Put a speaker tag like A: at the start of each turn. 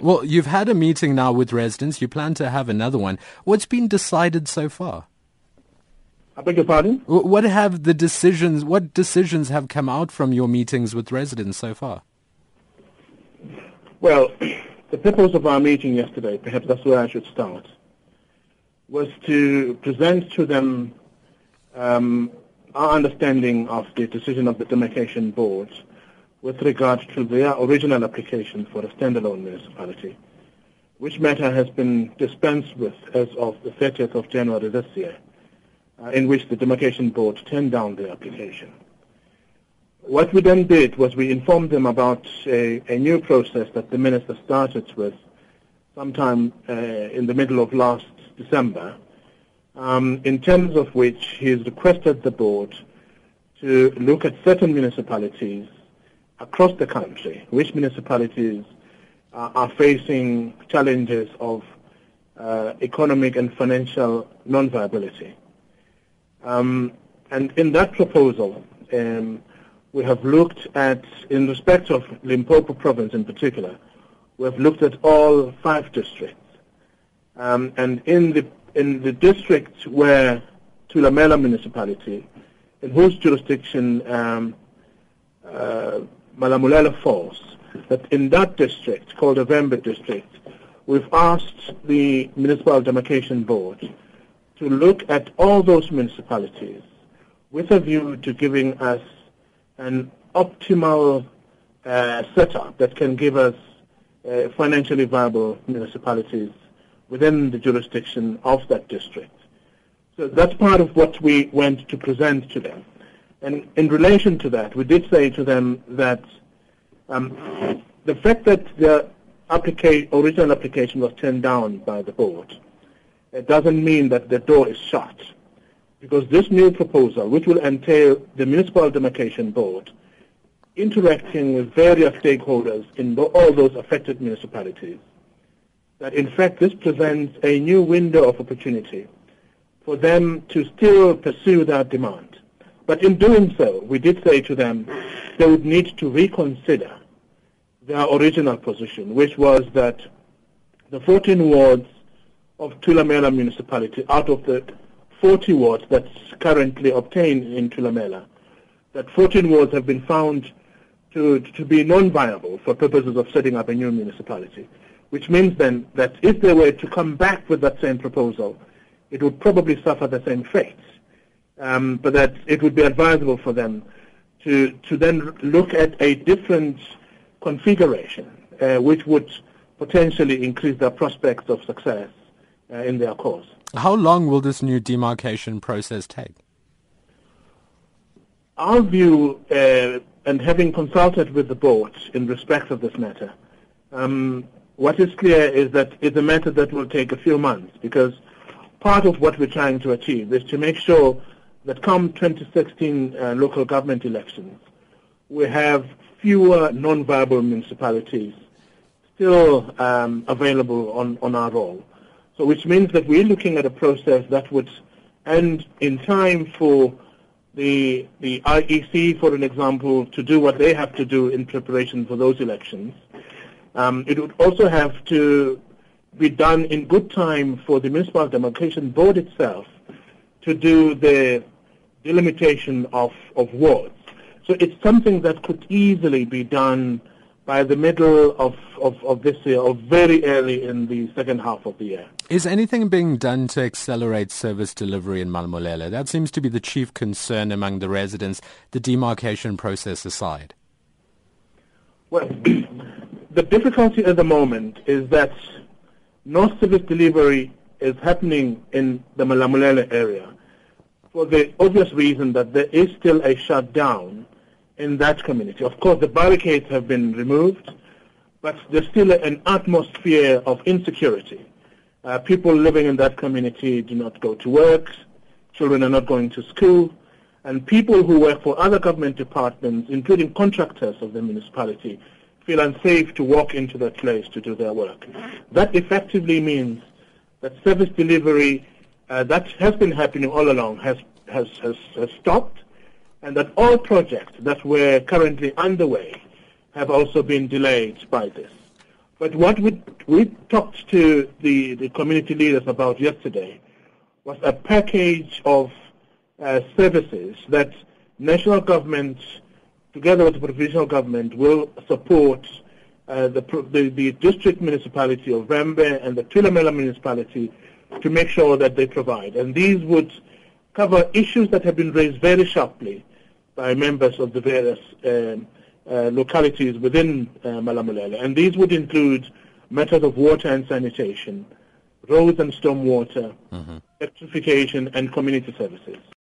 A: Well, you've had a meeting now with residents. You plan to have another one. What's been decided so far?
B: I beg your pardon?
A: What have the decisions, what decisions have come out from your meetings with residents so far?
B: Well, the purpose of our meeting yesterday, perhaps that's where I should start, was to present to them um, our understanding of the decision of the demarcation board with regard to their original application for a standalone municipality, which matter has been dispensed with as of the 30th of January this year uh, in which the demarcation board turned down the application. What we then did was we informed them about a, a new process that the minister started with sometime uh, in the middle of last December, um, in terms of which he has requested the board to look at certain municipalities across the country, which municipalities uh, are facing challenges of uh, economic and financial non-viability. Um, and in that proposal, um, we have looked at, in respect of Limpopo province in particular, we have looked at all five districts. Um, and in the, in the district where Thulamela municipality, in whose jurisdiction um, uh, Malamulele falls, that in that district, called the Vhembe district, we've asked the Municipal Demarcation Board to look at all those municipalities with a view to giving us an optimal uh, setup that can give us uh, financially viable municipalities within the jurisdiction of that district. So that's part of what we went to present to them. And in relation to that, we did say to them that um, the fact that the applica- original application was turned down by the board it doesn't mean that the door is shut. Because this new proposal, which will entail the Municipal Demarcation Board interacting with various stakeholders in all those affected municipalities, that in fact this presents a new window of opportunity for them to still pursue that demand. But in doing so, we did say to them they would need to reconsider their original position, which was that the 14 wards of Thulamela municipality out of the 40 wards that's currently obtained in Thulamela, that 14 wards have been found to, to be non-viable for purposes of setting up a new municipality, which means then that if they were to come back with that same proposal, it would probably suffer the same fate, um, but that it would be advisable for them to, to then look at a different configuration, uh, which would potentially increase their prospects of success uh, in their cause.
A: How long will this new demarcation process take?
B: Our view, uh, and having consulted with the board in respect of this matter, um, what is clear is that it's a matter that will take a few months because part of what we're trying to achieve is to make sure that come 2016 uh, local government elections, we have fewer non-viable municipalities still um, available on, on our roll. So which means that we're looking at a process that would end in time for the, the IEC, for an example, to do what they have to do in preparation for those elections. Um, it would also have to be done in good time for the Municipal Demarcation Board itself to do the delimitation of, of wards. So it's something that could easily be done by the middle of, of, of this year or very early in the second half of the year.
A: Is anything being done to accelerate service delivery in Malamulele? That seems to be the chief concern among the residents, the demarcation process aside.
B: Well, the difficulty at the moment is that no service delivery is happening in the Malamulele area for the obvious reason that there is still a shutdown in that community. Of course, the barricades have been removed, but there's still an atmosphere of insecurity. Uh, people living in that community do not go to work, children are not going to school, and people who work for other government departments, including contractors of the municipality, feel unsafe to walk into that place to do their work. That effectively means that service delivery uh, that has been happening all along has, has, has, has stopped and that all projects that were currently underway have also been delayed by this. But what we, we talked to the, the community leaders about yesterday was a package of uh, services that national government, together with the provincial government, will support uh, the, the, the, district municipality of Vhembe and the Thulamela municipality to make sure that they provide. And these would cover issues that have been raised very sharply by members of the various um, uh, localities within uh, Malamulele. And these would include matters of water and sanitation, roads and stormwater, mm-hmm. electrification, and community services.